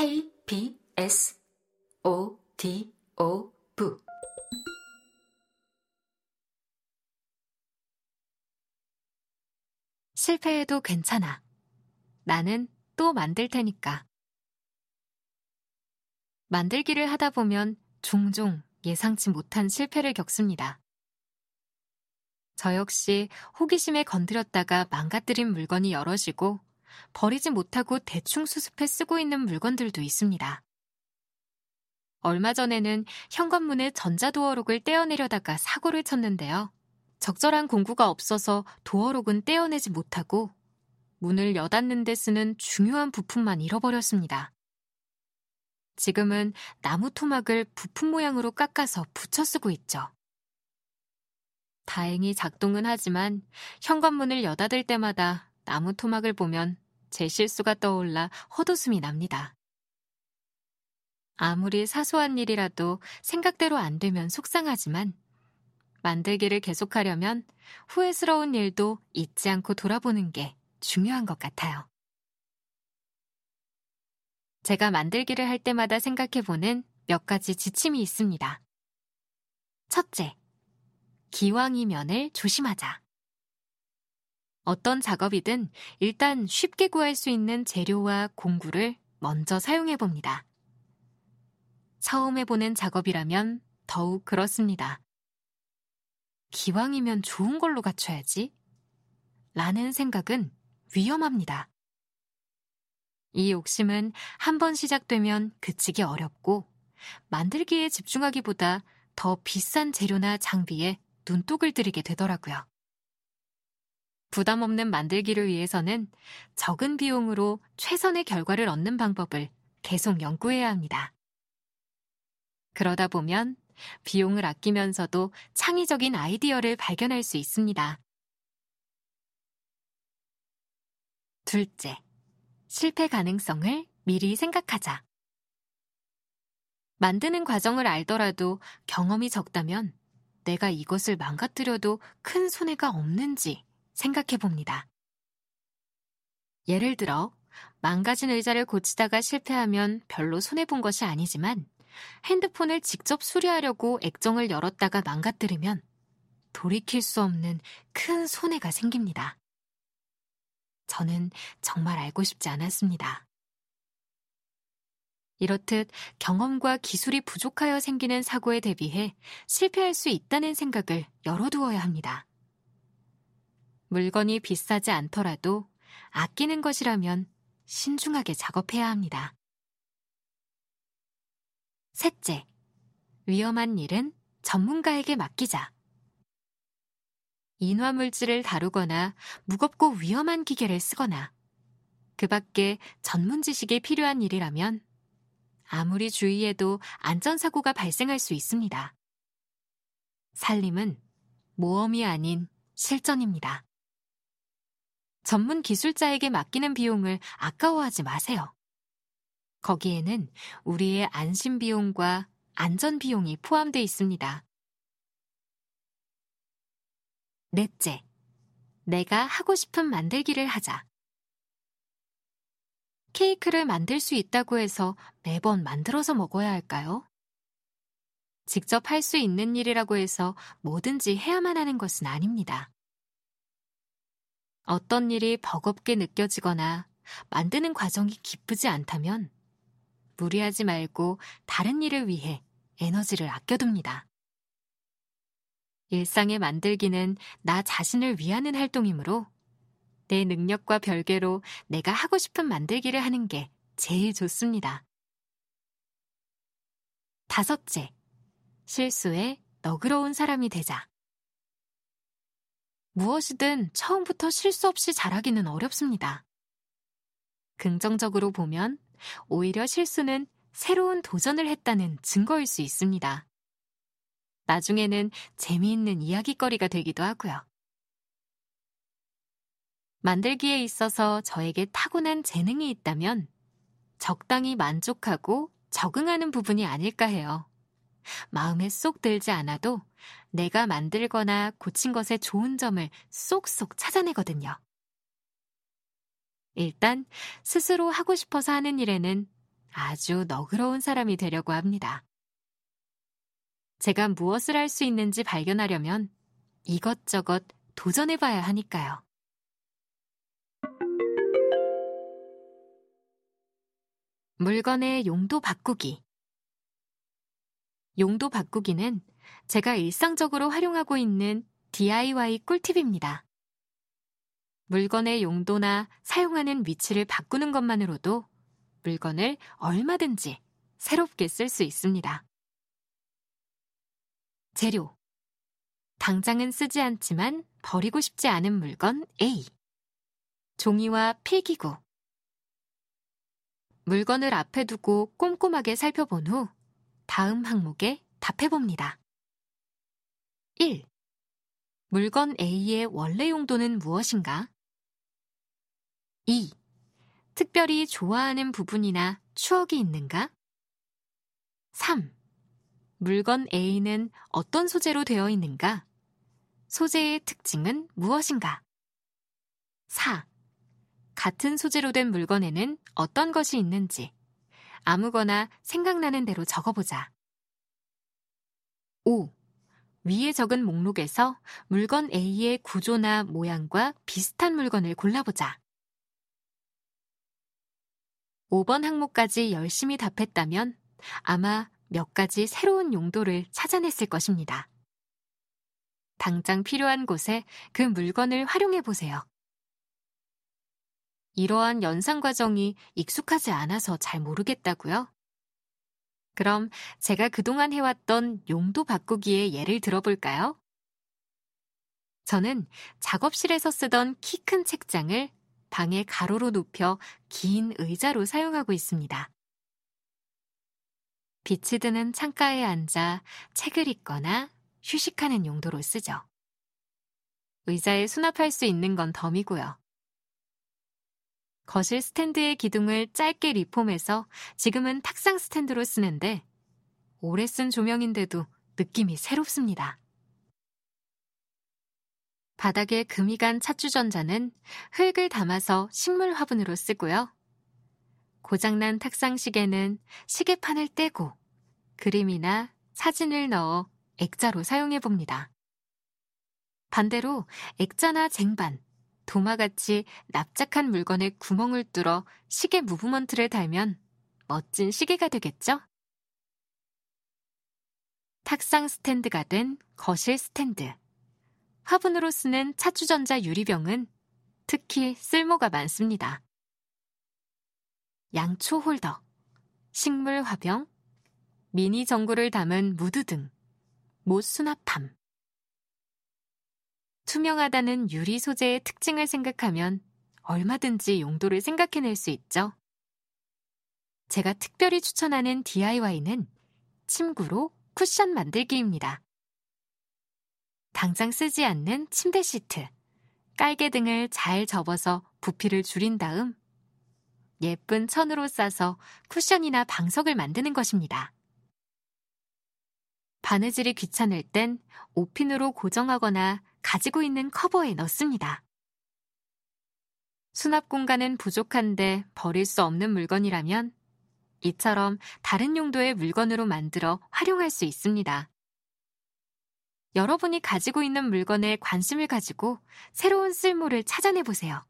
K, B, S, O, D, O, V. 실패해도 괜찮아. 나는 또 만들 테니까. 만들기를 하다 보면 종종 예상치 못한 실패를 겪습니다. 저 역시 호기심에 건드렸다가 망가뜨린 물건이 여럿이고 버리지 못하고 대충 수습해 쓰고 있는 물건들도 있습니다. 얼마 전에는 현관문에 전자도어록을 떼어내려다가 사고를 쳤는데요. 적절한 공구가 없어서 도어록은 떼어내지 못하고 문을 여닫는 데 쓰는 중요한 부품만 잃어버렸습니다. 지금은 나무 토막을 부품 모양으로 깎아서 붙여 쓰고 있죠. 다행히 작동은 하지만 현관문을 여닫을 때마다 나무 토막을 보면 제 실수가 떠올라 헛웃음이 납니다. 아무리 사소한 일이라도 생각대로 안 되면 속상하지만 만들기를 계속하려면 후회스러운 일도 잊지 않고 돌아보는 게 중요한 것 같아요. 제가 만들기를 할 때마다 생각해보는 몇 가지 지침이 있습니다. 첫째, 기왕이면을 조심하자. 어떤 작업이든 일단 쉽게 구할 수 있는 재료와 공구를 먼저 사용해 봅니다. 처음 해보는 작업이라면 더욱 그렇습니다. 기왕이면 좋은 걸로 갖춰야지. 라는 생각은 위험합니다. 이 욕심은 한 번 시작되면 그치기 어렵고 만들기에 집중하기보다 더 비싼 재료나 장비에 눈독을 들이게 되더라고요. 부담 없는 만들기를 위해서는 적은 비용으로 최선의 결과를 얻는 방법을 계속 연구해야 합니다. 그러다 보면 비용을 아끼면서도 창의적인 아이디어를 발견할 수 있습니다. 둘째, 실패 가능성을 미리 생각하자. 만드는 과정을 알더라도 경험이 적다면 내가 이것을 망가뜨려도 큰 손해가 없는지 생각해 봅니다. 예를 들어, 망가진 의자를 고치다가 실패하면 별로 손해본 것이 아니지만 핸드폰을 직접 수리하려고 액정을 열었다가 망가뜨리면 돌이킬 수 없는 큰 손해가 생깁니다. 저는 정말 알고 싶지 않았습니다. 이렇듯 경험과 기술이 부족하여 생기는 사고에 대비해 실패할 수 있다는 생각을 열어두어야 합니다. 물건이 비싸지 않더라도 아끼는 것이라면 신중하게 작업해야 합니다. 셋째, 위험한 일은 전문가에게 맡기자. 인화물질을 다루거나 무겁고 위험한 기계를 쓰거나 그 밖에 전문 지식이 필요한 일이라면 아무리 주의해도 안전사고가 발생할 수 있습니다. 살림은 모험이 아닌 실전입니다. 전문 기술자에게 맡기는 비용을 아까워하지 마세요. 거기에는 우리의 안심 비용과 안전 비용이 포함되어 있습니다. 넷째, 내가 하고 싶은 만들기를 하자. 케이크를 만들 수 있다고 해서 매번 만들어서 먹어야 할까요? 직접 할 수 있는 일이라고 해서 뭐든지 해야만 하는 것은 아닙니다. 어떤 일이 버겁게 느껴지거나 만드는 과정이 기쁘지 않다면 무리하지 말고 다른 일을 위해 에너지를 아껴둡니다. 일상의 만들기는 나 자신을 위하는 활동이므로 내 능력과 별개로 내가 하고 싶은 만들기를 하는 게 제일 좋습니다. 다섯째, 실수에 너그러운 사람이 되자. 무엇이든 처음부터 실수 없이 잘하기는 어렵습니다. 긍정적으로 보면 오히려 실수는 새로운 도전을 했다는 증거일 수 있습니다. 나중에는 재미있는 이야기거리가 되기도 하고요. 만들기에 있어서 저에게 타고난 재능이 있다면 적당히 만족하고 적응하는 부분이 아닐까 해요. 마음에 쏙 들지 않아도 내가 만들거나 고친 것의 좋은 점을 쏙쏙 찾아내거든요. 일단 스스로 하고 싶어서 하는 일에는 아주 너그러운 사람이 되려고 합니다. 제가 무엇을 할 수 있는지 발견하려면 이것저것 도전해봐야 하니까요. 물건의 용도 바꾸기. 용도 바꾸기는 제가 일상적으로 활용하고 있는 DIY 꿀팁입니다. 물건의 용도나 사용하는 위치를 바꾸는 것만으로도 물건을 얼마든지 새롭게 쓸 수 있습니다. 재료. 당장은 쓰지 않지만 버리고 싶지 않은 물건 A. 종이와 필기구. 물건을 앞에 두고 꼼꼼하게 살펴본 후 다음 항목에 답해봅니다. 1. 물건 A의 원래 용도는 무엇인가? 2. 특별히 좋아하는 부분이나 추억이 있는가? 3. 물건 A는 어떤 소재로 되어 있는가? 소재의 특징은 무엇인가? 4. 같은 소재로 된 물건에는 어떤 것이 있는지 아무거나 생각나는 대로 적어보자. 5. 위에 적은 목록에서 물건 A의 구조나 모양과 비슷한 물건을 골라보자. 5번 항목까지 열심히 답했다면 아마 몇 가지 새로운 용도를 찾아냈을 것입니다. 당장 필요한 곳에 그 물건을 활용해 보세요. 이러한 연상 과정이 익숙하지 않아서 잘 모르겠다고요? 그럼 제가 그동안 해왔던 용도 바꾸기의 예를 들어볼까요? 저는 작업실에서 쓰던 키 큰 책장을 방의 가로로 눕혀 긴 의자로 사용하고 있습니다. 빛이 드는 창가에 앉아 책을 읽거나 휴식하는 용도로 쓰죠. 의자에 수납할 수 있는 건 덤이고요. 거실 스탠드의 기둥을 짧게 리폼해서 지금은 탁상 스탠드로 쓰는데 오래 쓴 조명인데도 느낌이 새롭습니다. 바닥에 금이 간 찻주전자는 흙을 담아서 식물 화분으로 쓰고요. 고장난 탁상 시계는 시계판을 떼고 그림이나 사진을 넣어 액자로 사용해 봅니다. 반대로 액자나 쟁반, 도마같이 납작한 물건에 구멍을 뚫어 시계 무브먼트를 달면 멋진 시계가 되겠죠? 탁상 스탠드가 된 거실 스탠드. 화분으로 쓰는 차주전자 유리병은 특히 쓸모가 많습니다. 양초 홀더, 식물 화병, 미니 전구를 담은 무드 등, 못 수납함. 투명하다는 유리 소재의 특징을 생각하면 얼마든지 용도를 생각해낼 수 있죠. 제가 특별히 추천하는 DIY는 침구로 쿠션 만들기입니다. 당장 쓰지 않는 침대 시트, 깔개 등을 잘 접어서 부피를 줄인 다음 예쁜 천으로 싸서 쿠션이나 방석을 만드는 것입니다. 바느질이 귀찮을 땐 오핀으로 고정하거나 가지고 있는 커버에 넣습니다. 수납 공간은 부족한데 버릴 수 없는 물건이라면 이처럼 다른 용도의 물건으로 만들어 활용할 수 있습니다. 여러분이 가지고 있는 물건에 관심을 가지고 새로운 쓸모를 찾아내 보세요.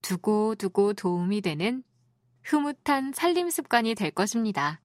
두고 두고 도움이 되는 흐뭇한 살림 습관이 될 것입니다.